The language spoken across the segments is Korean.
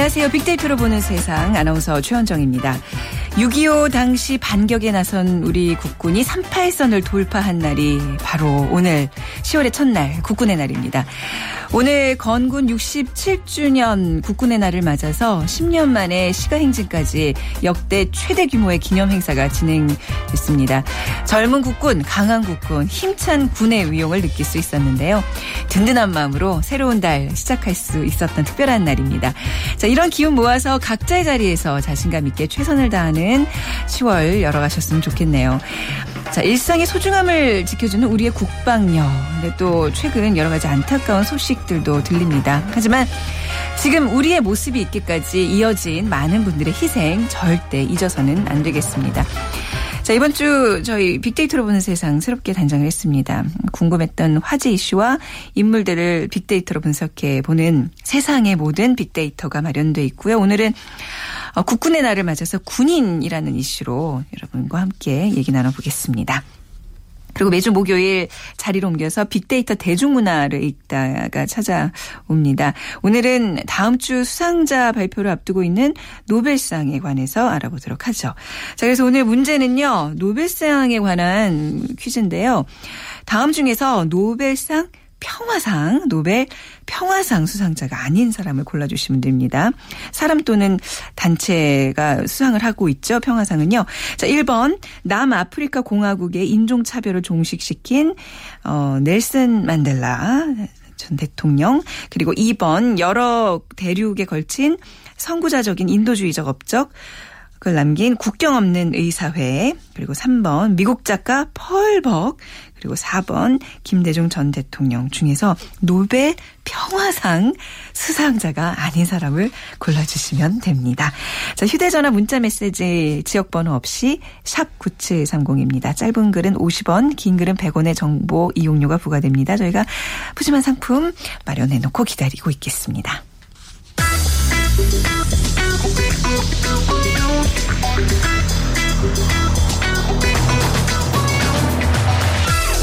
안녕하세요. 빅데이터로 보는 세상 아나운서 최현정입니다. 6.25 당시 반격에 나선 우리 국군이 38선을 돌파한 날이 바로 오늘 10월의 첫날 국군의 날입니다. 오늘 건군 67주년 국군의 날을 맞아서 10년 만에 시가행진까지 역대 최대 규모의 기념 행사가 진행됐습니다. 젊은 국군, 강한 국군, 힘찬 군의 위용을 느낄 수 있었는데요. 든든한 마음으로 새로운 달 시작할 수 있었던 특별한 날입니다. 자, 이런 기운 모아서 각자의 자리에서 자신감 있게 최선을 다하는 10월 열어가셨으면 좋겠네요. 자, 일상의 소중함을 지켜주는 우리의 국방력. 근데 또 최근 여러 가지 안타까운 소식 들도 들립니다. 하지만 지금 우리의 모습이 있기까지 이어진 많은 분들의 희생 절대 잊어서는 안 되겠습니다. 자, 이번 주 저희 빅데이터로 보는 세상 새롭게 단장을 했습니다. 궁금했던 화제 이슈와 인물들을 빅데이터로 분석해 보는 세상의 모든 빅데이터가 마련돼 있고요. 오늘은 어, 국군의 날을 맞아서 군인이라는 이슈로 여러분과 함께 얘기 나눠보겠습니다. 그리고 매주 목요일 자리를 옮겨서 빅데이터 대중문화를 읽다가 찾아옵니다. 오늘은 다음 주 수상자 발표를 앞두고 있는 노벨상에 관해서 알아보도록 하죠. 자, 그래서 오늘 문제는요, 노벨상에 관한 퀴즈인데요. 다음 중에서 노벨상 평화상, 노벨 평화상 수상자가 아닌 사람을 골라주시면 됩니다. 사람 또는 단체가 수상을 하고 있죠. 평화상은요. 자, 1번 남아프리카 공화국의 인종 차별을 종식시킨 어, 넬슨 만델라 전 대통령 그리고 2번 여러 대륙에 걸친 선구자적인 인도주의적 업적 그걸 남긴 국경 없는 의사회 그리고 3번 미국 작가 펄벅 그리고 4번 김대중 전 대통령 중에서 노벨 평화상 수상자가 아닌 사람을 골라주시면 됩니다. 자, 휴대전화 문자 메시지 지역번호 없이 샵 9730입니다. 짧은 글은 50원, 긴 글은 100원의 정보 이용료가 부과됩니다. 저희가 푸짐한 상품 마련해놓고 기다리고 있겠습니다.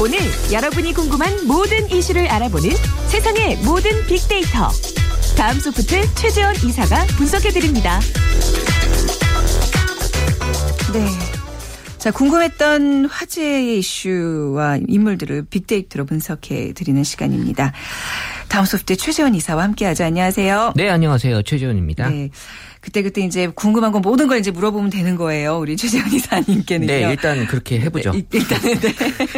오늘 여러분이 궁금한 모든 이슈를 알아보는 세상의 모든 빅데이터. 다음 소프트 최재원 이사가 분석해드립니다. 네. 자, 궁금했던 화제의 이슈와 인물들을 빅데이터로 분석해 드리는 시간입니다. 다음 소프트 최재원 이사와 함께 하죠. 안녕하세요. 네, 안녕하세요. 최재원입니다. 네. 그때그때 이제 궁금한 건 모든 걸 이제 물어보면 되는 거예요. 우리 최재현 이사님께는요. 네, 일단 그렇게 해보죠. 네, 일단은, 네.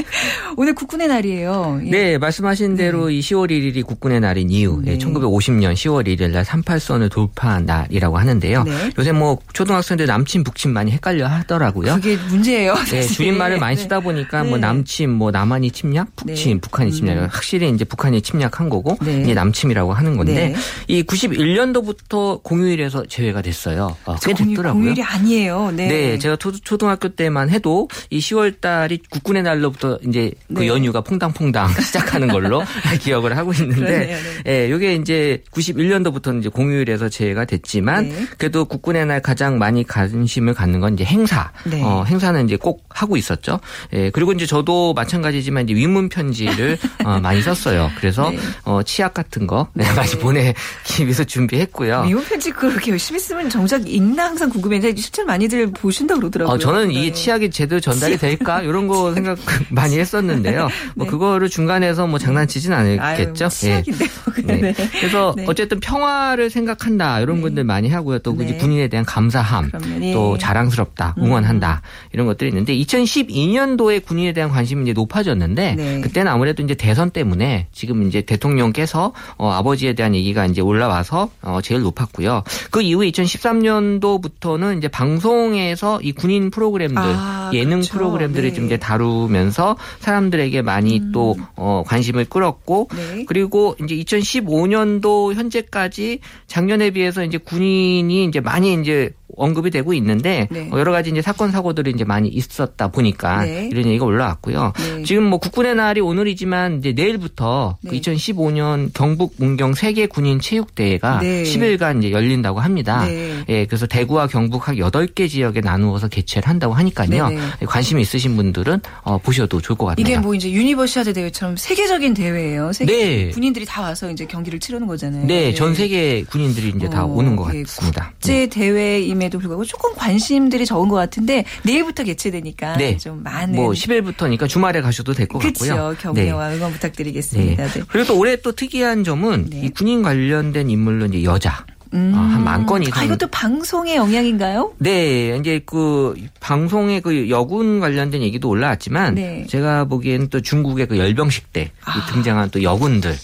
오늘 국군의 날이에요. 예. 네, 말씀하신 대로 네. 이 10월 1일이 국군의 날인 이유. 네. 1950년 10월 1일 날 38선을 돌파한 날이라고 하는데요. 네. 요새 뭐 초등학생들 남친, 북친 많이 헷갈려 하더라고요. 그게 문제예요. 네, 줄임말을 많이 네. 쓰다 보니까 뭐 남침, 뭐 남한이 침략, 북침, 북한이 침략. 음. 확실히 이제 북한이 침략한 거고 이게 남침이라고 하는 건데 이 91년도부터 공휴일에서 제외가 제외가 됐어요. 어, 꽤 됐더라고요. 공휴일이 아니에요. 네. 네, 제가 초등학교 때만 해도 이 10월 달이 국군의 날로부터 이제 그 네. 연휴가 퐁당퐁당 시작하는 걸로 기억을 하고 있는데 예, 네, 요게 이제 91년도부터는 이제 공휴일에서 제외가 됐지만 네. 그래도 국군의 날 가장 많이 관심을 갖는 건 이제 행사. 네. 어, 행사는 이제 꼭 하고 있었죠. 예, 그리고 이제 저도 마찬가지지만 이제 위문 편지를 어, 많이 썼어요. 그래서 네. 어, 치약 같은 거 네, 많이 보내기 위해서 준비했고요. 위문 편지 그렇게 열심히 쓰면 정작 읽나 항상 궁금했는데 실제로 많이들 보신다 그러더라고요. 어, 저는 이 네. 치약이 제대로 전달이 될까 이런 거 생각 많이 했었는데요. 뭐 네. 그거를 중간에서 뭐 장난치진 않겠죠. 아유, 치약인데 네. 네. 그래서 네. 어쨌든 평화를 생각한다 이런 네. 분들 많이 하고요. 또 네. 군인에 대한 감사함, 그럼요. 또 자랑스럽다, 음. 응원한다 음. 이런 것들이 있는데 2012년도에 군인에 대한 관심이 이제 높아졌는데 그때는 아무래도 이제 대선 때문에 지금 이제 대통령께서 어, 아버지에 대한 얘기가 이제 올라와서 어, 제일 높았고요. 그 이후에 2013년도부터는 이제 방송에서 이 군인 프로그램들 아, 예능 그렇죠. 프로그램들을 네. 좀 이제 다루면서 사람들에게 많이 음. 또 어, 관심을 끌었고 네. 그리고 이제 2015년도 현재까지 작년에 비해서 이제 군인이 이제 많이 이제 언급이 되고 있는데 네. 어, 여러 가지 이제 사건 사고들이 이제 많이 있었다 보니까 네. 이런 얘기가 올라왔고요. 네. 지금 뭐 국군의 날이 오늘이지만 이제 내일부터 그 2015년 경북 문경 세계 군인 체육 대회가 10일간 이제 열린다고 합니다. 예, 그래서 대구와 경북 한 8개 지역에 나누어서 개최를 한다고 하니까요. 관심이 있으신 분들은 어, 보셔도 좋을 것 같네요. 이게 뭐 이제 유니버시아드 대회처럼 세계적인 대회예요. 세계 군인들이 다 와서 이제 경기를 치르는 거잖아요. 네, 전 세계 군인들이 이제 어, 다 오는 것 같습니다. 국제 대회임에도 불구하고 조금 관심들이 적은 것 같은데 내일부터 개최되니까 네. 좀 많은 뭐 10일부터니까 주말에 가셔도 될 것 같고요. 그렇죠. 격려와 네. 응원 부탁드리겠습니다. 네. 네. 그리고 또 올해 또 특이한 점은 네. 이 군인 관련된 인물로 이제 여자 음. 아, 한만 건 이상. 아, 이것도 방송의 영향인가요? 네, 이제 그 방송의 그 여군 관련된 얘기도 올라왔지만 네. 제가 보기에는 또 중국의 그 열병식 때 아. 등장한 또 여군들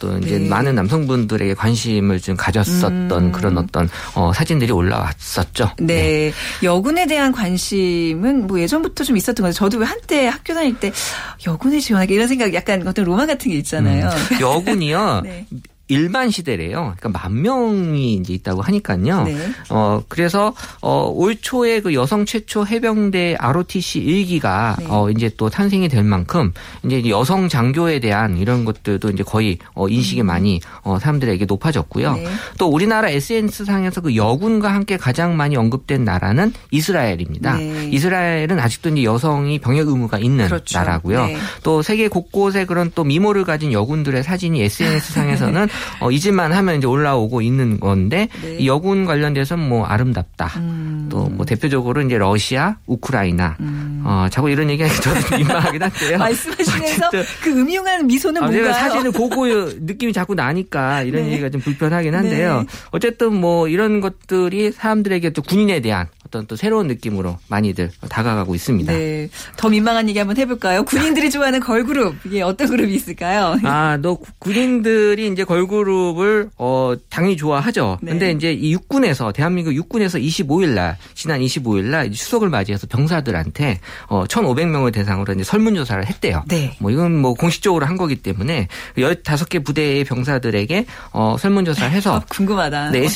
또 이제 네. 많은 남성분들에게 관심을 좀 가졌었던 음. 그런 어떤 어, 사진들이 올라왔었죠. 네. 네. 여군에 대한 관심은 뭐 예전부터 좀 있었던 거죠. 저도 한때 학교 다닐 때 여군에 지원하기 이런 생각 약간 어떤 로망 같은 게 있잖아요. 음. 여군이요. 네. 일반 시대래요. 그러니까 만 명이 이제 있다고 하니까요. 네. 어 그래서 어올 초에 그 여성 최초 해병대 ROTC 1기가 네. 어 이제 또 탄생이 될 만큼 이제 여성 장교에 대한 이런 것들도 이제 거의 어 인식이 음. 많이 어 사람들에게 높아졌고요. 네. 또 우리나라 SNS 상에서 그 여군과 함께 가장 많이 언급된 나라는 이스라엘입니다. 네. 이스라엘은 아직도 이제 여성이 병역 의무가 있는 그렇죠. 나라고요. 네. 또 세계 곳곳에 그런 또 미모를 가진 여군들의 사진이 SNS 상에서는 어, 잊을만 하면 이제 올라오고 있는 건데 네. 이 여군 관련돼서는 뭐 아름답다. 음. 또뭐 대표적으로 이제 러시아, 우크라이나. 음. 어, 자꾸 이런 얘기하기 저도 민망하긴 한데요. 말씀하시면서 그 음흉한 미소는 아, 뭔가요? 사진을 보고 느낌이 자꾸 나니까 이런 네. 얘기가 좀 불편하긴 한데요. 네. 어쨌든 뭐 이런 것들이 사람들에게 또 군인에 대한 어떤 또 새로운 느낌으로 많이들 다가가고 있습니다. 네. 더 민망한 얘기 한번 해볼까요? 군인들이 좋아하는 걸그룹 이게 어떤 그룹이 있을까요? 아, 너 군인들이 이제 걸그룹을 어 당연히 좋아하죠. 네. 근데 이제 이 육군에서 대한민국 육군에서 25일 날 지난 25일 날 추석을 맞이해서 병사들한테 어 1,500명을 대상으로 이제 설문조사를 했대요. 네. 뭐 이건 뭐 공식적으로 한 거기 때문에 15개 부대의 병사들에게 어 설문조사를 해서 아, 궁금하다. 네,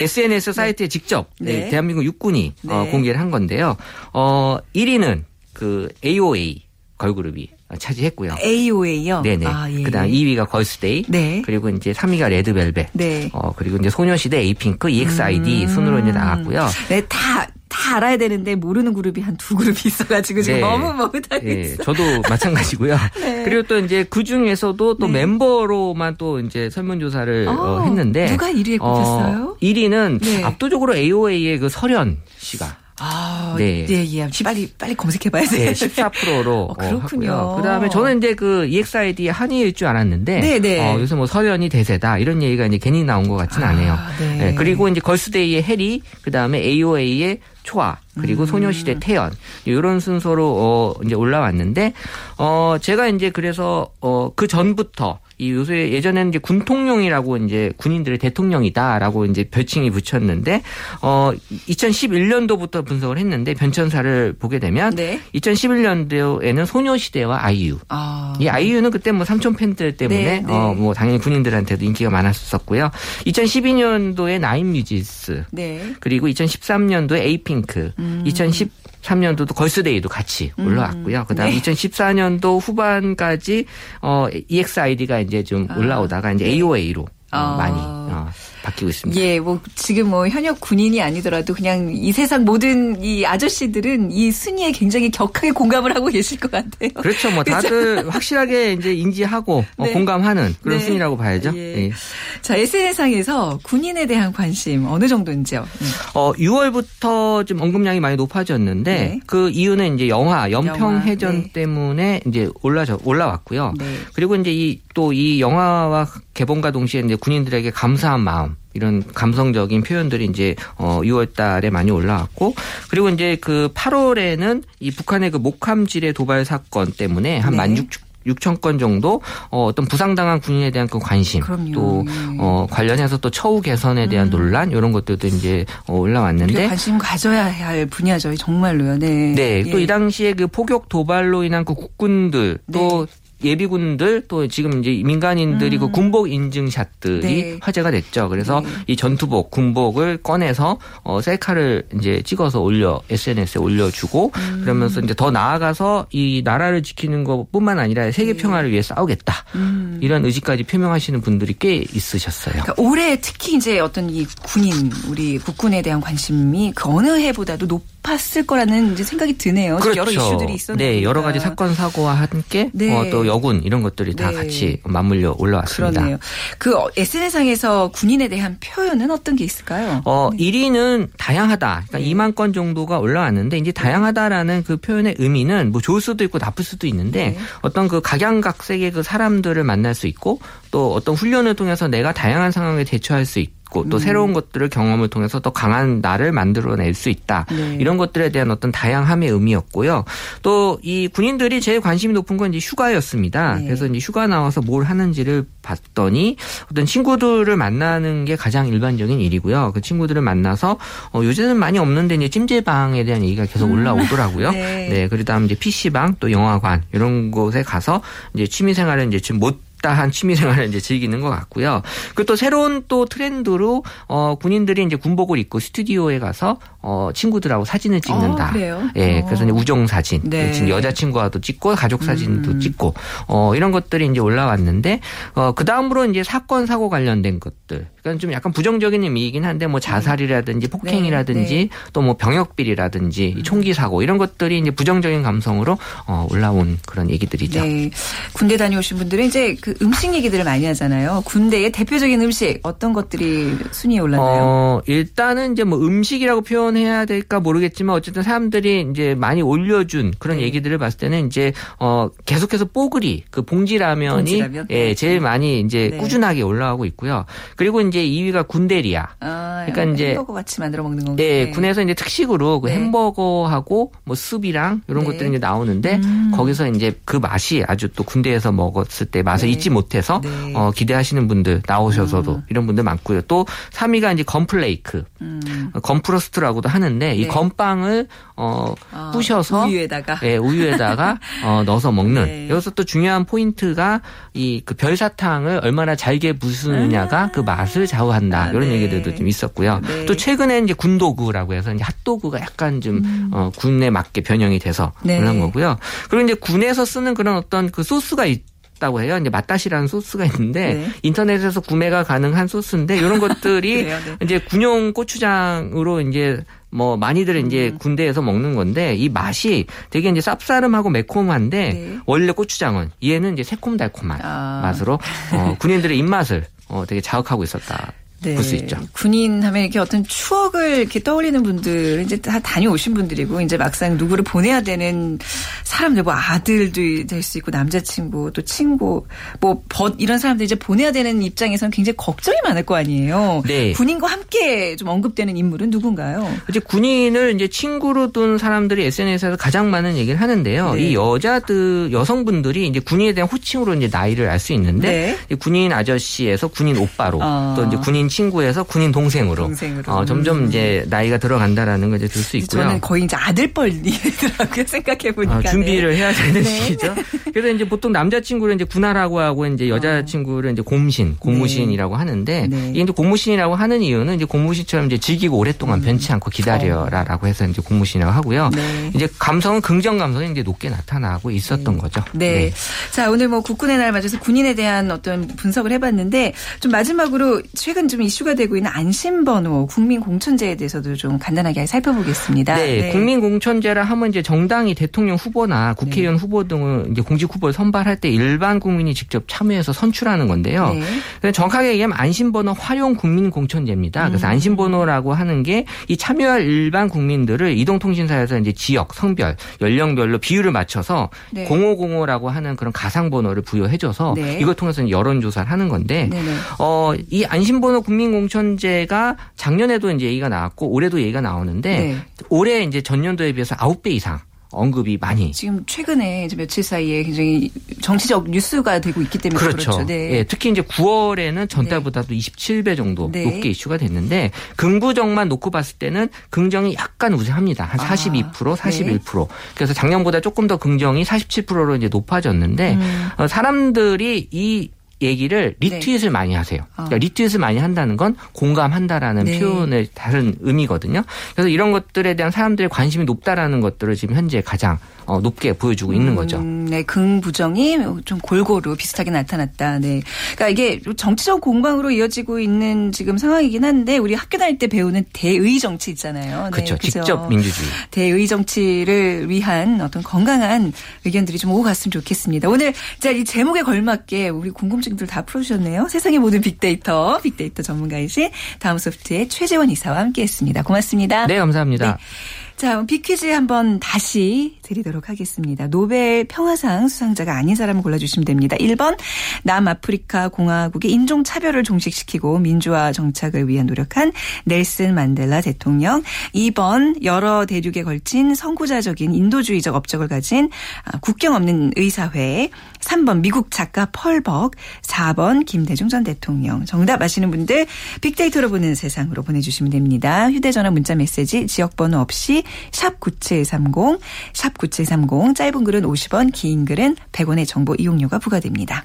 SNS 사이트에 직접 네. 대한민국 육군이 어, 네. 어, 공개를 한 건데요. 어, 1위는 그 AOA 걸그룹이 차지했고요. AOA요? 네네. 아, 예. 그다음 2위가 걸스데이. 네. 그리고 이제 3위가 레드벨벳. 네. 어, 그리고 이제 소녀시대 에이핑크, EXID 음. 순으로 이제 나왔고요. 네, 다, 다 알아야 되는데 모르는 그룹이 한 두 그룹이 있어가지고 지금 네. 너무 못하겠어요. 네. 저도 마찬가지고요. 네. 그리고 또 이제 그 중에서도 또 네. 멤버로만 또 이제 설문조사를 어, 어, 했는데. 누가 1위에 꼽혔어요? 어, 1위는 압도적으로 AOA의 그 설현 씨가. 아, 네. 네, 예. 빨리, 빨리 검색해봐야 돼요. 네, 14%로. 어, 그렇군요. 어, 그 다음에 저는 이제 그 EXID 한의일 줄 알았는데. 네, 네. 어, 요새 뭐 설현이 대세다. 이런 얘기가 이제 괜히 나온 것 같지는 아, 않아요. 네. 네. 그리고 이제 걸스데이의 해리, 그 다음에 AOA의 초아, 그리고 음. 소녀시대 태연. 이런 순서로, 어, 이제 올라왔는데, 어, 제가 이제 그래서, 어, 그 전부터 이 요새 예전에는 이제 군통령이라고 이제 군인들의 대통령이다라고 이제 별칭이 붙였는데 어 2011년도부터 분석을 했는데 변천사를 보게 되면 네. 2011년도에는 소녀시대와 아이유. 아. 이 아이유는 그때 뭐 삼촌 팬들 때문에 네, 네. 어뭐 당연히 군인들한테도 인기가 많았었고요. 2012년도에 나인뮤지스. 네. 그리고 2013년도에 에이핑크. 음. 2010 3년도도 걸스데이도 같이 음. 올라왔고요. 음. 그다음 네. 2014년도 후반까지 어 EXID가 이제 좀 아. 올라오다가 이제 AOA로 어, 아. 많이 어, 바뀌고 있습니다. 예, 뭐 지금 뭐 현역 군인이 아니더라도 그냥 이 세상 모든 이 아저씨들은 이 순위에 굉장히 격하게 공감을 하고 계실 것 같아요. 그렇죠. 뭐 다들 그렇죠? 확실하게 이제 인지하고 어, 네. 공감하는 그런 네. 순위라고 봐야죠. 예. 예. 자, SNS상에서 군인에 대한 관심 어느 정도인지요? 네. 어, 6월부터 좀 언급량이 많이 높아졌는데 네. 그 이유는 이제 영화 연평 해전 네. 때문에 이제 올라 올라왔고요. 네. 그리고 이제 이또이 영화와 개봉과 동시에 이제 군인들에게 감사한 마음 이런 감성적인 표현들이 이제 어 6월 달에 많이 올라왔고 그리고 이제 그 8월에는 이 북한의 그 목함질의 도발 사건 때문에 한만육 6천 건 정도 어, 어떤 부상당한 군인에 대한 그 관심 그럼요. 또 예. 어, 관련해서 또 처우 개선에 대한 음. 논란 이런 것들도 이제 어, 올라왔는데 관심 가져야 할 분야죠 정말로요. 네. 네. 예. 또이 당시에 그 포격 도발로 인한 그 국군들 또 네. 예비군들 또 지금 이제 민간인들이 그 음. 그 군복 인증샷들이 네. 화제가 됐죠. 그래서 네. 이 전투복, 군복을 꺼내서 어 셀카를 이제 찍어서 올려 SNS에 올려주고 음. 그러면서 이제 더 나아가서 이 나라를 지키는 것뿐만 아니라 세계 네. 평화를 위해 싸우겠다 음. 이런 의지까지 표명하시는 분들이 꽤 있으셨어요. 그러니까 올해 특히 이제 어떤 이 군인 우리 국군에 대한 관심이 그 어느 해보다도 높. 높았을 거라는 이제 생각이 드네요. 그렇죠. 여러 이슈들이 있었는데. 네, 여러 가지 사건 사고와 함께 네. 어, 또 여군 이런 것들이 다 네. 같이 맞물려 올라왔습니다. 그러네요. 그 SNS상에서 군인에 대한 표현은 어떤 게 있을까요? 어, 네. 1위는 다양하다. 그러니까 네. 2만 건 정도가 올라왔는데 이제 다양하다라는 그 표현의 의미는 뭐 좋을 수도 있고 나쁠 수도 있는데 네. 어떤 그 각양각색의 그 사람들을 만날 수 있고 또 어떤 훈련을 통해서 내가 다양한 상황에 대처할 수 있고 있고 또 음. 새로운 것들을 경험을 통해서 더 강한 나를 만들어낼 수 있다. 네. 이런 것들에 대한 어떤 다양함의 의미였고요. 또 이 군인들이 제일 관심이 높은 건 이제 휴가였습니다. 네. 그래서 이제 휴가 나와서 뭘 하는지를 봤더니 어떤 친구들을 만나는 게 가장 일반적인 일이고요. 그 친구들을 만나서 어, 요즘은 많이 없는데 이제 찜질방에 대한 얘기가 계속 음. 올라오더라고요. 네. 네. 그러다 이제 PC방 또 영화관 이런 곳에 가서 이제 취미 생활을 이제 지금 못 잡다한 취미 생활을 이제 즐기는 것 같고요. 그리고 또 새로운 또 트렌드로 어 군인들이 이제 군복을 입고 스튜디오에 가서 어 친구들하고 사진을 찍는다. 어, 그래요? 예, 그래서 이제 어. 우정 사진, 네. 여자 친구와도 찍고 가족 사진도 음. 찍고 어 이런 것들이 이제 올라왔는데 어그 다음으로 이제 사건 사고 관련된 것들. 그러니까 좀 약간 부정적인 의미이긴 한데 뭐 자살이라든지 폭행이라든지 네. 네. 또뭐 병역 비리라든지 총기 사고 이런 것들이 이제 부정적인 감성으로 어 올라온 그런 얘기들이죠. 네. 군대 다녀오신 분들은 이제 그 음식 얘기들을 많이 하잖아요. 군대의 대표적인 음식 어떤 것들이 순위에 올랐나요? 어, 일단은 이제 뭐 음식이라고 표현 해야 될까 모르겠지만 어쨌든 사람들이 이제 많이 올려준 그런 네. 얘기들을 봤을 때는 이제 어 계속해서 뽀글이 그 봉지 라면이 봉지라면? 예 네. 제일 많이 이제 네. 꾸준하게 올라가고 있고요. 그리고 이제 2위가 군대리아. 아, 그러니까 이제 햄버거 같이 만들어 먹는 건가요? 네, 군에서 이제 특식으로 그 네. 햄버거하고 뭐 습이랑 이런 네. 것들이 이제 나오는데 음. 거기서 이제 그 맛이 아주 또 군대에서 먹었을 때 맛을 잊지 못해서 네. 어, 기대하시는 분들 나오셔서도 음. 이런 분들 많고요. 또 3위가 이제 건플레이크, 음. 건프로스트라고도 하는데 네. 이 건빵을 어, 어, 부셔서 우유에다가 예, 우유에다가 어, 넣어서 먹는. 네. 여기서 또 중요한 포인트가 이 그 별사탕을 얼마나 잘게 부수느냐가 아. 그 맛을 좌우한다. 아, 이런 네. 얘기들도 좀 있었고요. 네. 또 최근에 이제 군도구라고 해서 이제 핫도그가 약간 좀 음. 어, 군에 맞게 변형이 돼서 네. 그런 거고요. 그리고 이제 군에서 쓰는 그런 어떤 그 소스가 있 다고 해요. 이제 맛다시라는 소스가 있는데 네. 인터넷에서 구매가 가능한 소스인데 이런 것들이 네. 이제 군용 고추장으로 이제 뭐 많이들 이제 음. 군대에서 먹는 건데 이 맛이 되게 이제 쌉싸름하고 매콤한데 네. 원래 고추장은 얘는 이제 새콤달콤한 아. 맛으로 어, 군인들의 입맛을 어, 되게 자극하고 있었다. 네. 볼수 있죠. 군인 하면 이렇게 어떤 추억을 이렇게 떠올리는 분들은 이제 다 다녀오신 분들이고 이제 막상 누구를 보내야 되는 사람들 뭐 아들도 될 수 있고 남자친구 또 친구 뭐 벗 이런 사람들 이제 보내야 되는 입장에서는 굉장히 걱정이 많을 거 아니에요. 네. 군인과 함께 좀 언급되는 인물은 누군가요? 이제 군인을 이제 친구로 둔 사람들이 SNS에서 가장 많은 얘기를 하는데요. 네. 이 여자들 여성분들이 이제 군인에 대한 호칭으로 이제 나이를 알 수 있는데 네. 군인 아저씨에서 군인 오빠로 어. 또 이제 군인 친구에서 군인 동생으로, 동생으로. 어, 점점 음. 이제 나이가 들어간다라는 걸 이제 들 수 있고요. 저는 거의 이제 아들뻘이더라고요. 생각해 보니까. 아, 준비를 네. 해야 되는 네. 시기죠. 그래서 이제 보통 남자 친구를 이제 군하라고 하고 이제 여자 친구를 이제 곰신, 고무신이라고 네. 하는데 네. 이게 이제 고무신이라고 하는 이유는 이제 고무신처럼 이제 즐기고 오랫동안 음. 변치 않고 기다려라라고 해서 이제 고무신이라고 하고요. 네. 이제 감성은 긍정 감성이 이제 높게 나타나고 있었던 거죠. 네. 자 오늘 뭐 국군의 날 맞아서 군인에 대한 어떤 분석을 해봤는데 좀 마지막으로 최근 좀 이슈가 되고 있는 안심번호 국민공천제에 대해서도 좀 간단하게 살펴보겠습니다. 네, 네. 국민공천제라 하면 이제 정당이 대통령 후보나 국회의원 네. 후보 등을 이제 공직 후보를 선발할 때 일반 국민이 직접 참여해서 선출하는 건데요. 네. 정확하게 얘기하면 안심번호 활용 국민공천제입니다. 그래서 음. 안심번호라고 하는 게 이 참여할 일반 국민들을 이동통신사에서 이제 지역, 성별, 연령별로 비율을 맞춰서 네. 0505라고 하는 그런 가상번호를 부여해줘서 네. 이걸 통해서 여론조사를 하는 건데 어, 이 안심번호 국민공천제가 작년에도 이제 얘기가 나왔고 올해도 얘기가 나오는데 네. 올해 이제 전년도에 비해서 9배 이상 언급이 많이 지금 최근에 이제 며칠 사이에 굉장히 정치적 뉴스가 되고 있기 때문에 그렇죠. 그렇죠. 네. 예, 특히 이제 9월에는 전달보다도 네. 27배 정도 네. 높게 이슈가 됐는데 긍부정만 놓고 봤을 때는 긍정이 약간 우세합니다. 한 42%, 아, 41%. 네. 그래서 작년보다 조금 더 긍정이 47%로 이제 높아졌는데 음. 어, 사람들이 이 얘기를 네. 리트윗을 네. 많이 하세요. 그러니까 아. 리트윗을 많이 한다는 건 공감한다라는 네. 표현의 다른 의미거든요. 그래서 이런 것들에 대한 사람들의 관심이 높다라는 것들을 지금 현재 가장 어, 높게 보여주고 음, 있는 거죠. 네, 긍부정이 좀 골고루 비슷하게 나타났다. 네. 그러니까 이게 정치적 공방으로 이어지고 있는 지금 상황이긴 한데 우리 학교 다닐 때 배우는 대의 정치 있잖아요. 네, 그렇죠. 직접 민주주의. 대의 정치를 위한 어떤 건강한 의견들이 좀 오고 갔으면 좋겠습니다. 오늘 자, 이 제목에 걸맞게 우리 궁금증들 다 풀어주셨네요. 세상의 모든 빅데이터, 빅데이터 전문가이신 다음 소프트의 최재원 이사와 함께했습니다. 고맙습니다. 네, 감사합니다. 네. 자, 비퀴즈 한번 다시 드리도록 하겠습니다. 노벨 평화상 수상자가 아닌 사람을 골라주시면 됩니다. 1번 남아프리카 공화국의 인종차별을 종식시키고 민주화 정착을 위해 노력한 넬슨 만델라 대통령 2번 여러 대륙에 걸친 선구자적인 인도주의적 업적을 가진 아, 국경 없는 의사회 3번 미국 작가 펄벅 4번 김대중 전 대통령 정답 아시는 분들 빅데이터로 보는 세상으로 보내주시면 됩니다. 휴대전화 문자 메시지 지역번호 없이 샵 9730, 샵 9730, 짧은 글은 50원, 긴 글은 100원의 정보 이용료가 부과됩니다.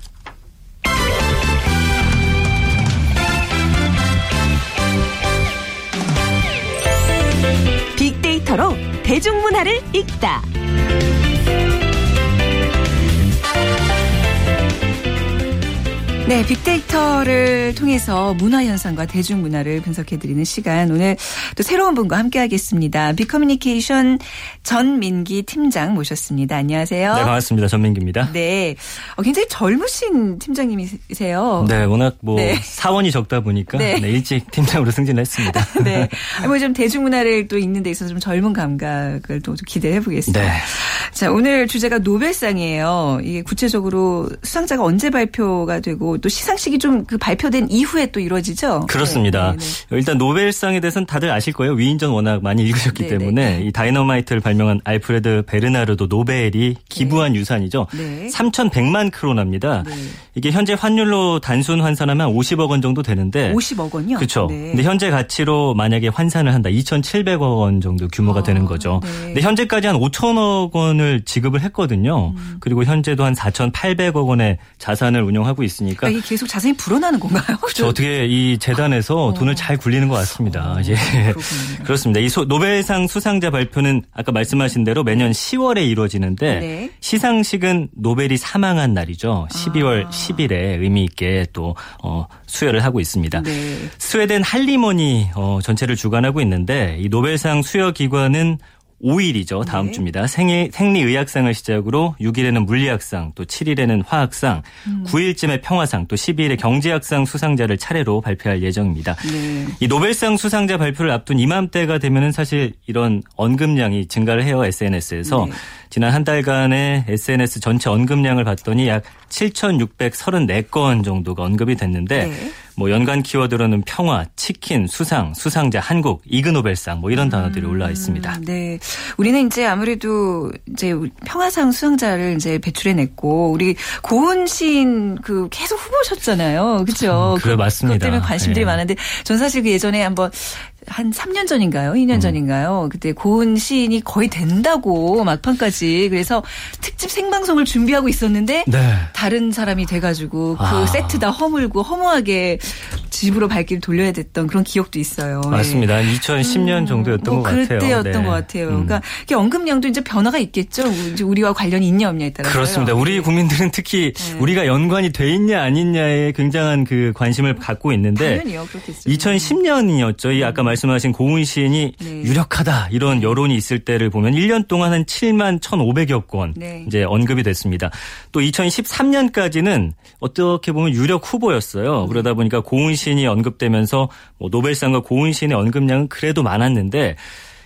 빅데이터로 대중문화를 읽다. 네, 빅데이터를 통해서 문화 현상과 대중문화를 분석해 드리는 시간. 오늘 또 새로운 분과 함께 하겠습니다. 빅커뮤니케이션 전민기 팀장 모셨습니다. 안녕하세요. 네, 반갑습니다. 전민기입니다. 네, 어, 굉장히 젊으신 팀장님이세요. 네, 워낙 뭐 네. 사원이 적다 보니까 네. 네, 일찍 팀장으로 승진했습니다. 네, 뭐 좀 대중문화를 또 읽는 데 있어서 좀 젊은 감각을 또 기대해 보겠습니다. 네. 자, 오늘 주제가 노벨상이에요. 이게 구체적으로 수상자가 언제 발표가 되고 또 시상식이 좀 그 발표된 이후에 또 이루어지죠? 그렇습니다. 네, 네, 네. 일단 노벨상에 대해서는 다들 아실 거예요. 위인전 워낙 많이 읽으셨기 네, 네 때문에 네. 이 다이너마이트를 발명한 알프레드 베르나르도 노벨이 기부한 유산이죠. 3,100만 크로나입니다. 이게 현재 환율로 단순 환산하면 50억 원 정도 되는데 50억 원요? 그렇죠. 근데 현재 가치로 만약에 환산을 한다 2,700억 원 정도 규모가 아, 되는 거죠. 근데 현재까지 한 5천억 원을 지급을 했거든요. 음. 그리고 현재도 한 4,800억 원의 자산을 운영하고 있으니까 그러니까 이게 계속 자산이 불어나는 건가요? 그렇죠. 어떻게 이 재단에서 어. 돈을 잘 굴리는 것 같습니다. 어, 예. 그렇습니다. 이 소, 노벨상 수상자 발표는 아까 말씀하신 대로 매년 10월에 이루어지는데 네. 시상식은 노벨이 사망한 날이죠. 12월 아. 10일에 의미 있게 또 어, 수여를 하고 있습니다. 네. 스웨덴 할리머니 어, 전체를 주관하고 있는데 이 노벨상 수여 기관은 5일이죠. 다음 네. 주입니다. 생리, 생리의학상을 시작으로 6일에는 물리학상, 또 7일에는 화학상, 음. 9일쯤에 평화상, 또 12일에 경제학상 수상자를 차례로 발표할 예정입니다. 네. 이 노벨상 수상자 발표를 앞둔 이맘때가 되면은 사실 이런 언급량이 증가를 해요. SNS에서. 네. 지난 한 달간의 SNS 전체 언급량을 봤더니 약 7,634건 정도가 언급이 됐는데 네. 뭐 연관 키워드로는 평화, 치킨, 수상, 수상자, 한국, 이그노벨상 뭐 이런 음, 단어들이 올라와 있습니다. 네. 우리는 이제 아무래도 이제 평화상 수상자를 이제 배출해냈고 우리 고은 시인 그 계속 후보셨잖아요. 그렇죠? 음, 그래 맞습니다. 그것 때문에 관심들이 네. 많은데 전 사실 그 예전에 한번 한 3년 전인가요? 2년 음. 전인가요? 그때 고은 시인이 거의 된다고 막판까지 그래서 특집 생방송을 준비하고 있었는데 네. 다른 사람이 돼가지고 그 아. 세트 다 허물고 허무하게 집으로 발길을 돌려야 됐던 그런 기억도 있어요. 맞습니다. 한 2010년 음, 정도였던 뭐 것 같아요. 그때였던 네. 것 같아요. 음. 그러니까 언급량도 이제 변화가 있겠죠. 이제 우리와 관련이 있냐 없냐에 따라서. 그렇습니다. 우리 네. 국민들은 특히 네. 우리가 연관이 돼 있냐 아니냐에 굉장한 그 관심을 갖고 있는데 당연히요. 그렇겠죠. 2010년이었죠. 이 아까 말씀 하신 고은 시인이 네. 유력하다 이런 여론이 있을 때를 보면 1년 동안 한 7만 1,500여 건 네. 이제 언급이 됐습니다. 또 2013년까지는 어떻게 보면 유력 후보였어요. 그러다 보니까 고은 시인이 언급되면서 뭐 노벨상과 고은 시인의 언급량은 그래도 많았는데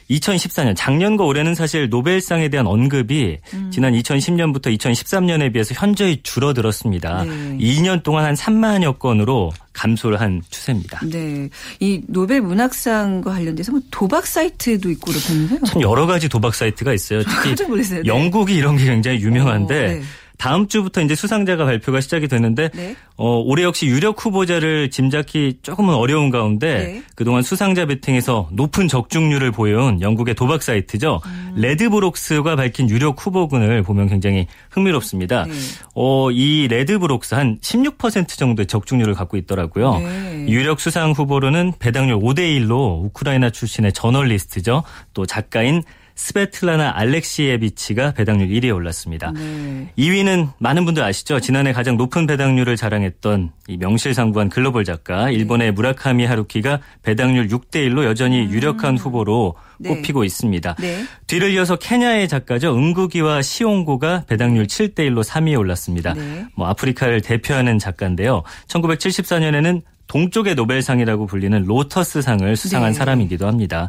2014년 작년과 올해는 사실 노벨상에 대한 언급이 음. 지난 2010년부터 2013년에 비해서 현저히 줄어들었습니다. 네. 2년 동안 한 3만여 건으로 감소를 한 추세입니다. 네. 이 노벨 문학상과 관련돼서 뭐 도박 사이트도 있고 그렇다면서요? 참 여러 가지 도박 사이트가 있어요. 특히 네. 영국이 이런 게 굉장히 유명한데 어, 네. 다음 주부터 이제 수상자가 발표가 시작이 되는데 네. 어, 올해 역시 유력 후보자를 짐작하기 조금은 어려운 가운데 네. 그동안 수상자 베팅에서 높은 적중률을 보여온 영국의 도박 사이트죠. 음. 래드브록스가 밝힌 유력 후보군을 보면 굉장히 흥미롭습니다. 네. 어, 이 래드브록스 한 16% 정도의 적중률을 갖고 있더라고요. 네. 유력 수상 후보로는 배당률 5대 1로 우크라이나 출신의 저널리스트죠. 또 작가인 스베틀라나 알렉시에비치가 배당률 1위에 올랐습니다. 네. 2위는 많은 분들 아시죠? 지난해 가장 높은 배당률을 자랑했던 이 명실상부한 글로벌 작가 네. 일본의 무라카미 하루키가 배당률 6대 1로 여전히 음. 유력한 후보로 네. 꼽히고 있습니다. 네. 뒤를 이어서 케냐의 작가죠. 응구기 와 시옹고가 배당률 7대 1로 3위에 올랐습니다. 네. 뭐 아프리카를 대표하는 작가인데요. 1974년에는 동쪽의 노벨상이라고 불리는 로터스상을 수상한 네. 사람이기도 합니다.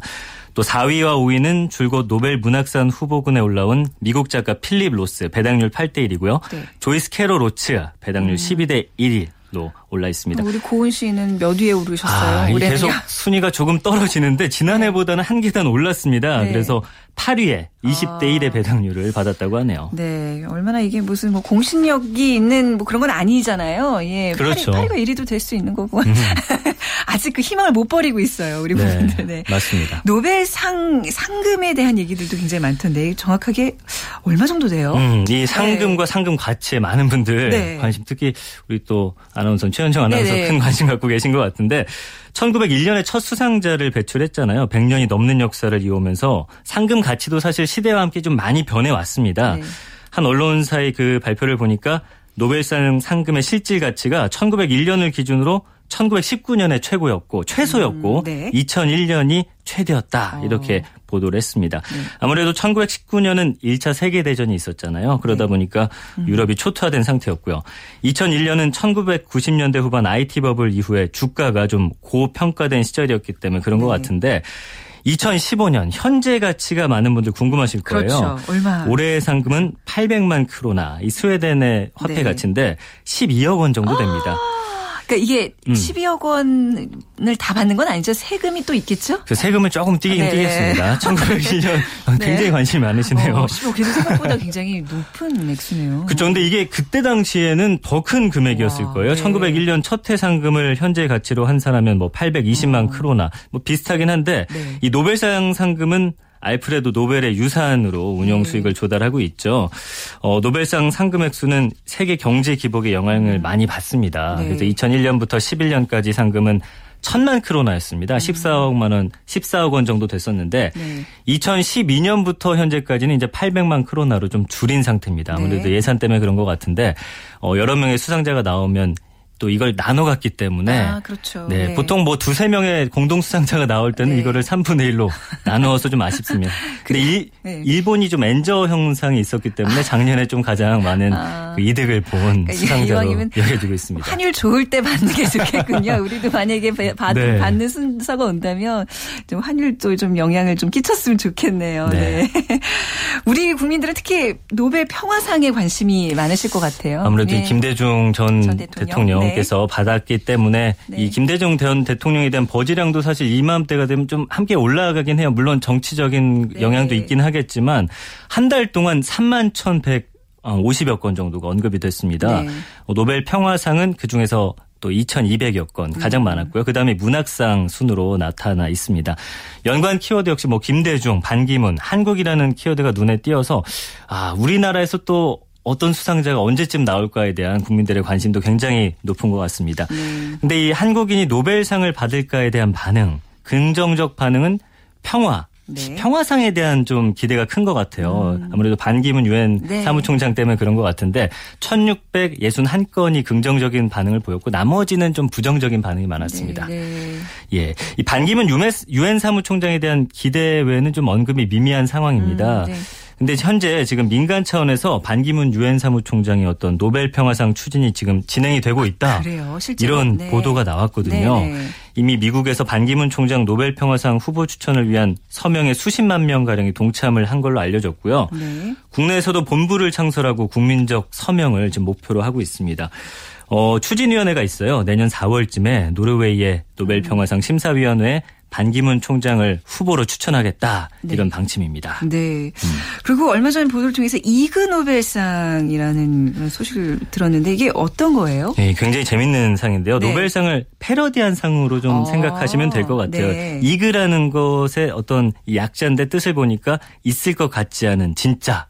또 4위와 5위는 줄곧 노벨 문학상 후보군에 올라온 미국 작가 필립 로스 배당률 8대 1이고요. 네. 조이스 캐롤 오츠 배당률 음. 12대 1위로 올라 있습니다. 우리 고은 씨는 몇 위에 오르셨어요? 아, 계속 순위가 조금 떨어지는데 지난해보다는 네. 한 계단 올랐습니다. 네. 그래서 8위에 20대 1의 아. 배당률을 받았다고 하네요. 네. 얼마나 이게 무슨 뭐 공신력이 있는 뭐 그런 건 아니잖아요. 예. 그렇죠. 8위, 8위가 1위도 될 수 있는 거고. 음. 아직 그 희망을 못 버리고 있어요. 우리 네, 분들. 네. 맞습니다. 노벨상 상금에 대한 얘기들도 굉장히 많던데 정확하게 얼마 정도 돼요? 음, 이 상금과 네. 상금 가치에 많은 분들 네. 관심 특히 우리 또 아나운서 최현정 아나운서 네네. 큰 관심 갖고 계신 것 같은데 1901년에 첫 수상자를 배출했잖아요. 100년이 넘는 역사를 이어오면서 상금 가치도 사실 시대와 함께 좀 많이 변해왔습니다. 네. 한 언론사의 그 발표를 보니까 노벨상 상금의 실질 가치가 1901년을 기준으로 1919년에 최고였고 최소였고 음, 네. 2001년이 최대였다 이렇게 어. 보도를 했습니다. 네. 아무래도 1919년은 1차 세계 대전이 있었잖아요. 그러다 네. 보니까 음. 유럽이 초토화된 상태였고요. 2001년은 1990년대 후반 IT 버블 이후에 주가가 좀 고평가된 시절이었기 때문에 그런 것 네. 같은데 2015년 현재 가치가 많은 분들 궁금하실 거예요. 그렇죠. 얼마? 올해의 상금은 800만 크로나, 이 스웨덴의 화폐 네. 가치인데 12억 원 정도 됩니다. 아~ 그러니까 이게 음. 12억 원을 다 받는 건 아니죠. 세금이 또 있겠죠? 그 세금을 조금 띄긴 네. 띄겠습니다. 1901년 굉장히 네. 관심이 많으시네요. 어, 10억 그래도 생각보다 굉장히 높은 액수네요. 그렇죠. 근데 이게 그때 당시에는 더 큰 금액이었을 와, 거예요. 네. 1901년 첫 해상금을 현재 가치로 환산하면 뭐 820만 어. 크로나 뭐 비슷하긴 한데 네. 이 노벨상 상금은 알프레도 노벨의 유산으로 운영 네. 수익을 조달하고 있죠. 어, 노벨상 상금 액수는 세계 경제 기복에 영향을 음. 많이 받습니다. 네. 그래서 2001년부터 11년까지 상금은 천만 크로나였습니다. 14억만 음. 원, 14억 원 정도 됐었는데 네. 2012년부터 현재까지는 이제 800만 크로나로 좀 줄인 상태입니다. 아무래도 네. 예산 때문에 그런 것 같은데 어, 여러 명의 수상자가 나오면 또 이걸 나눠 갔기 때문에 아, 그렇죠. 네, 네, 보통 뭐 두세 명의 공동 수상자가 나올 때는 네. 이거를 3분의 1로 나누어서 좀 아쉽습니다. 근데 일, 네. 일본이 좀 엔저 형상이 있었기 때문에 작년에 좀 가장 많은 아. 그 이득을 본 그러니까 수상자로 여겨지고 있습니다. 환율 좋을 때 받는 게 좋겠군요. 우리도 만약에 받, 네. 받는 순서가 온다면 좀 환율도 좀 영향을 좀 끼쳤으면 좋겠네요. 네. 네. 우리 국민들은 특히 노벨 평화상에 관심이 많으실 것 같아요. 아무래도 네. 김대중 전, 전 대통령. 대통령 대통령께서 네. 받았기 때문에 네. 이 김대중 전 대통령에 대한 버지량도 사실 이맘때가 되면 좀 함께 올라가긴 해요. 물론 정치적인 네. 영향도 있긴 하겠지만 한 달 동안 3만 1,100 50여 건 정도가 언급이 됐습니다. 네. 어, 노벨 평화상은 그 중에서 또 2,200여 건 가장 음. 많았고요. 그 다음에 문학상 순으로 나타나 있습니다. 연관 키워드 역시 뭐 김대중, 반기문, 한국이라는 키워드가 눈에 띄어서 아 우리나라에서 또 어떤 수상자가 언제쯤 나올까에 대한 국민들의 관심도 굉장히 높은 것 같습니다. 음. 근데 이 한국인이 노벨상을 받을까에 대한 반응, 긍정적 반응은 평화, 네. 평화상에 대한 좀 기대가 큰 것 같아요. 음. 아무래도 반기문 유엔 네. 사무총장 때문에 그런 것 같은데 1661건이 긍정적인 반응을 보였고 나머지는 좀 부정적인 반응이 많았습니다. 네, 네. 예. 이 반기문 유엔 사무총장에 대한 기대 외에는 좀 언급이 미미한 상황입니다. 음, 네. 근데 현재 지금 민간 차원에서 반기문 유엔 사무총장의 어떤 노벨 평화상 추진이 지금 진행이 되고 있다. 그래요. 실제로. 이런 네. 보도가 나왔거든요. 네, 네 이미 미국에서 반기문 총장 노벨 평화상 후보 추천을 위한 서명에 수십만 명 가량이 동참을 한 걸로 알려졌고요. 네. 국내에서도 본부를 창설하고 국민적 서명을 지금 목표로 하고 있습니다. 어, 추진위원회가 있어요. 내년 4월쯤에 노르웨이의 노벨 평화상 심사위원회 반기문 총장을 후보로 추천하겠다 네. 이런 방침입니다. 네. 음. 그리고 얼마 전 보도를 통해서 이그 노벨상이라는 소식을 들었는데 이게 어떤 거예요? 네, 굉장히 재밌는 상인데요. 네. 노벨상을 패러디한 상으로 좀 아, 생각하시면 될 것 같아요. 네. 이그라는 것의 어떤 약자인데 뜻을 보니까 있을 것 같지 않은 진짜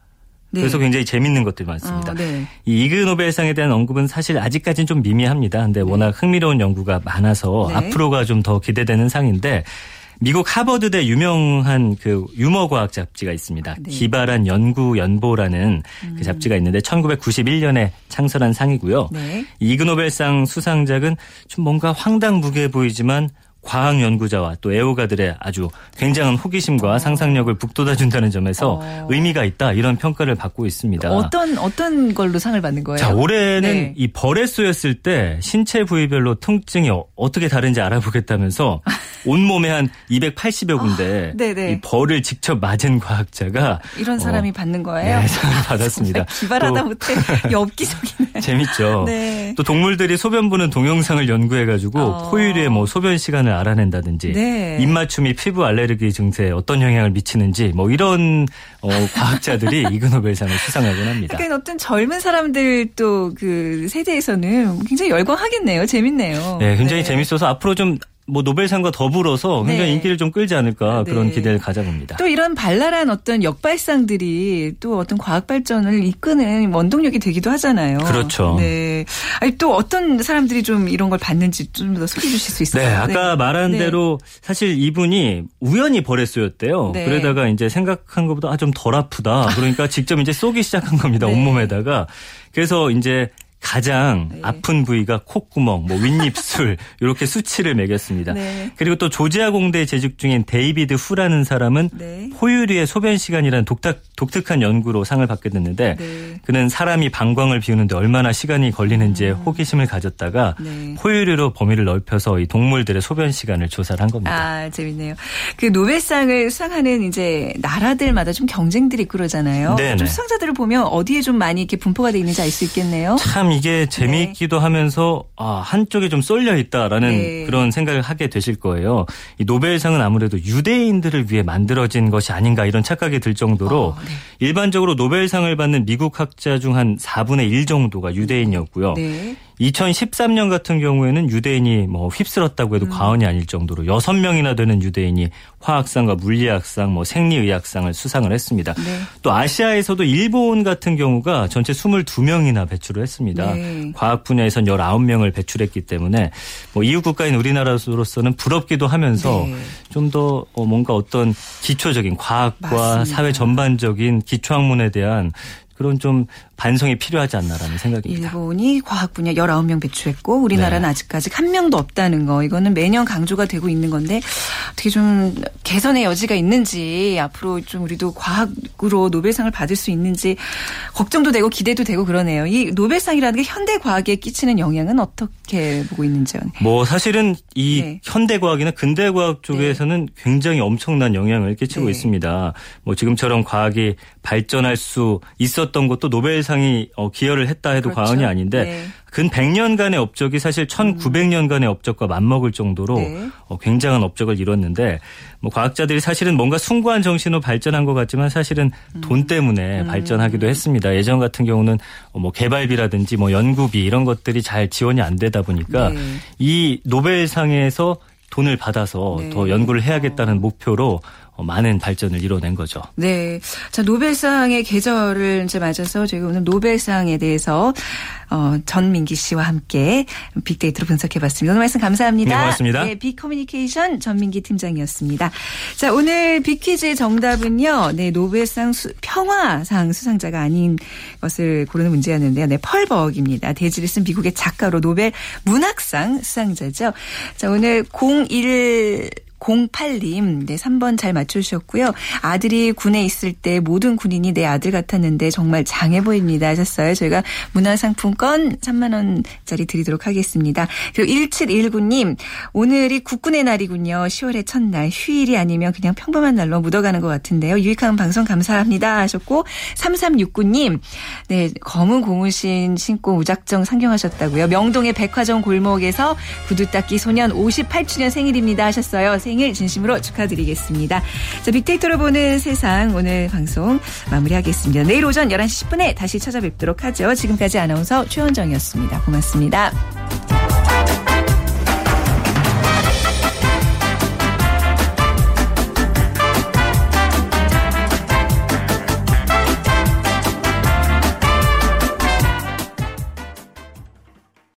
네. 그래서 굉장히 재밌는 것들이 많습니다. 어, 네. 이 이그 노벨상에 대한 언급은 사실 아직까지는 좀 미미합니다. 근데 네. 워낙 흥미로운 연구가 많아서 네. 앞으로가 좀 더 기대되는 상인데 미국 하버드대 유명한 그 유머 과학 잡지가 있습니다. 네. 기발한 연구 연보라는 그 음. 그 잡지가 있는데 1991년에 창설한 상이고요. 네. 이그 노벨상 수상작은 좀 뭔가 황당무계해 보이지만 과학 연구자와 또 애호가들의 아주 굉장한 호기심과 어. 상상력을 북돋아준다는 점에서 어. 의미가 있다 이런 평가를 받고 있습니다. 어떤 어떤 걸로 상을 받는 거예요? 자 올해는 네. 이 벌에 쏘였을 때 신체 부위별로 통증이 어떻게 다른지 알아보겠다면서 온몸에 한 280여 군데 아, 이 벌을 직접 맞은 과학자가 이런 사람이 어, 받는 거예요? 네, 상을 받았습니다. 기발하다 못해 엽기적이네. 재밌죠. 네. 또 동물들이 소변 보는 동영상을 연구해가지고 어. 포유류의 뭐 소변 시간을 알아낸다든지 네. 입맞춤이 피부 알레르기 증세에 어떤 영향을 미치는지 뭐 이런 어, 과학자들이 이그노벨상을 수상하곤 합니다. 그러니까 어떤 젊은 사람들 또 그 세대에서는 굉장히 열광하겠네요. 재밌네요. 네, 굉장히 네. 재밌어서 앞으로 좀 뭐 노벨상과 더불어서 굉장히 네. 인기를 좀 끌지 않을까 네. 그런 기대를 가져봅니다. 또 이런 발랄한 어떤 역발상들이 또 어떤 과학 발전을 이끄는 원동력이 되기도 하잖아요. 그렇죠. 네. 아니 또 어떤 사람들이 좀 이런 걸 봤는지 좀 더 소개해 주실 수 있을까요? 네, 아까 네. 말한 네. 대로 사실 이분이 우연히 벌에 쏘였대요. 네. 그러다가 이제 생각한 것보다 아, 좀 덜 아프다. 그러니까 직접 이제 쏘기 시작한 겁니다. 네. 온몸에다가. 그래서 이제 가장 네. 아픈 부위가 콧구멍, 뭐 윗입술 이렇게 수치를 매겼습니다. 네. 그리고 또 조지아 공대에 재직 중인 데이비드 후라는 사람은 네. 포유류의 소변 시간이라는 독특, 독특한 연구로 상을 받게 됐는데 네. 그는 사람이 방광을 비우는데 얼마나 시간이 걸리는지에 음. 호기심을 가졌다가 네. 포유류로 범위를 넓혀서 이 동물들의 소변 시간을 조사를 한 겁니다. 아 재밌네요. 그 노벨상을 수상하는 이제 나라들마다 좀 경쟁들이 그러잖아요. 좀 수상자들을 보면 어디에 좀 많이 이렇게 분포가 돼 있는지 알 수 있겠네요. 참 이게 재미있기도 네. 하면서 아 한쪽에 좀 쏠려 있다라는 네. 그런 생각을 하게 되실 거예요. 이 노벨상은 아무래도 유대인들을 위해 만들어진 것이 아닌가 이런 착각이 들 정도로 어, 네. 일반적으로 노벨상을 받는 미국 학자 중 한 4분의 1 정도가 유대인이었고요. 네. 2013년 같은 경우에는 유대인이 뭐 휩쓸었다고 해도 음. 과언이 아닐 정도로 6명이나 되는 유대인이 화학상과 물리학상, 뭐 생리의학상을 수상을 했습니다. 네. 또 아시아에서도 일본 같은 경우가 전체 22명이나 배출을 했습니다. 네. 과학 분야에선 19명을 배출했기 때문에 뭐 이웃 국가인 우리나라로서는 부럽기도 하면서 네. 좀더 어, 뭔가 어떤 기초적인 과학과 맞습니다. 사회 전반적인 기초학문에 대한 그런 좀 반성이 필요하지 않나라는 생각입니다. 일본이 과학 분야 19명 배출했고 우리나라는 네. 아직까지 한 명도 없다는 거 이거는 매년 강조가 되고 있는 건데 어떻게 좀 개선의 여지가 있는지 앞으로 좀 우리도 과학으로 노벨상을 받을 수 있는지 걱정도 되고 기대도 되고 그러네요. 이 노벨상이라는 게 현대 과학에 끼치는 영향은 어떻게 보고 있는지요? 뭐 사실은 이 네. 현대 과학이나 근대 과학 쪽에서는 네. 굉장히 엄청난 영향을 끼치고 네. 있습니다. 뭐 지금처럼 과학이 발전할 수 있었 던 것도 노벨 노벨상이 어, 기여를 했다 해도 그렇죠. 과언이 아닌데 네. 근 100년간의 업적이 사실 1900년간의 업적과 맞먹을 정도로 네. 어, 굉장한 업적을 이뤘는데 뭐 과학자들이 사실은 뭔가 숭고한 정신으로 발전한 것 같지만 사실은 음. 돈 때문에 음. 발전하기도 했습니다. 예전 같은 경우는 어, 뭐 개발비라든지 뭐 연구비 이런 것들이 잘 지원이 안 되다 보니까 네. 이 노벨상에서 돈을 받아서 네. 더 연구를 해야겠다는 목표로 어, 많은 발전을 이뤄낸 거죠. 네. 자, 노벨상의 계절을 이제 맞아서 저희가 오늘 노벨상에 대해서 어, 전민기 씨와 함께 빅데이터로 분석해 봤습니다. 오늘 말씀 감사합니다. 네, 고맙습니다. 네, 빅커뮤니케이션 전민기 팀장이었습니다. 자, 오늘 빅퀴즈의 정답은요. 네, 노벨상 수, 평화상 수상자가 아닌 것을 고르는 문제였는데요. 네, 펄벅입니다. 대지를 쓴 미국의 작가로 노벨 문학상 수상자죠. 자, 오늘 01 0208님, 네, 3번 잘 맞추셨고요. 아들이 군에 있을 때 모든 군인이 내 아들 같았는데 정말 장해 보입니다 하셨어요. 저희가 문화상품권 3만원짜리 드리도록 하겠습니다. 그리고 1719님, 오늘이 국군의 날이군요. 10월의 첫날, 휴일이 아니면 그냥 평범한 날로 묻어가는 것 같은데요. 유익한 방송 감사합니다 하셨고, 3369님, 네, 검은 고무신 신고 무작정 상경하셨다고요. 명동의 백화점 골목에서 구두 닦기 소년 58주년 생일입니다 하셨어요. 생일 진심으로 축하드리겠습니다. 자, 빅데이터로 보는 세상 오늘 방송 마무리하겠습니다. 내일 오전 11시 10분에 다시 찾아뵙도록 하죠. 지금까지 아나운서 최원정이었습니다. 고맙습니다.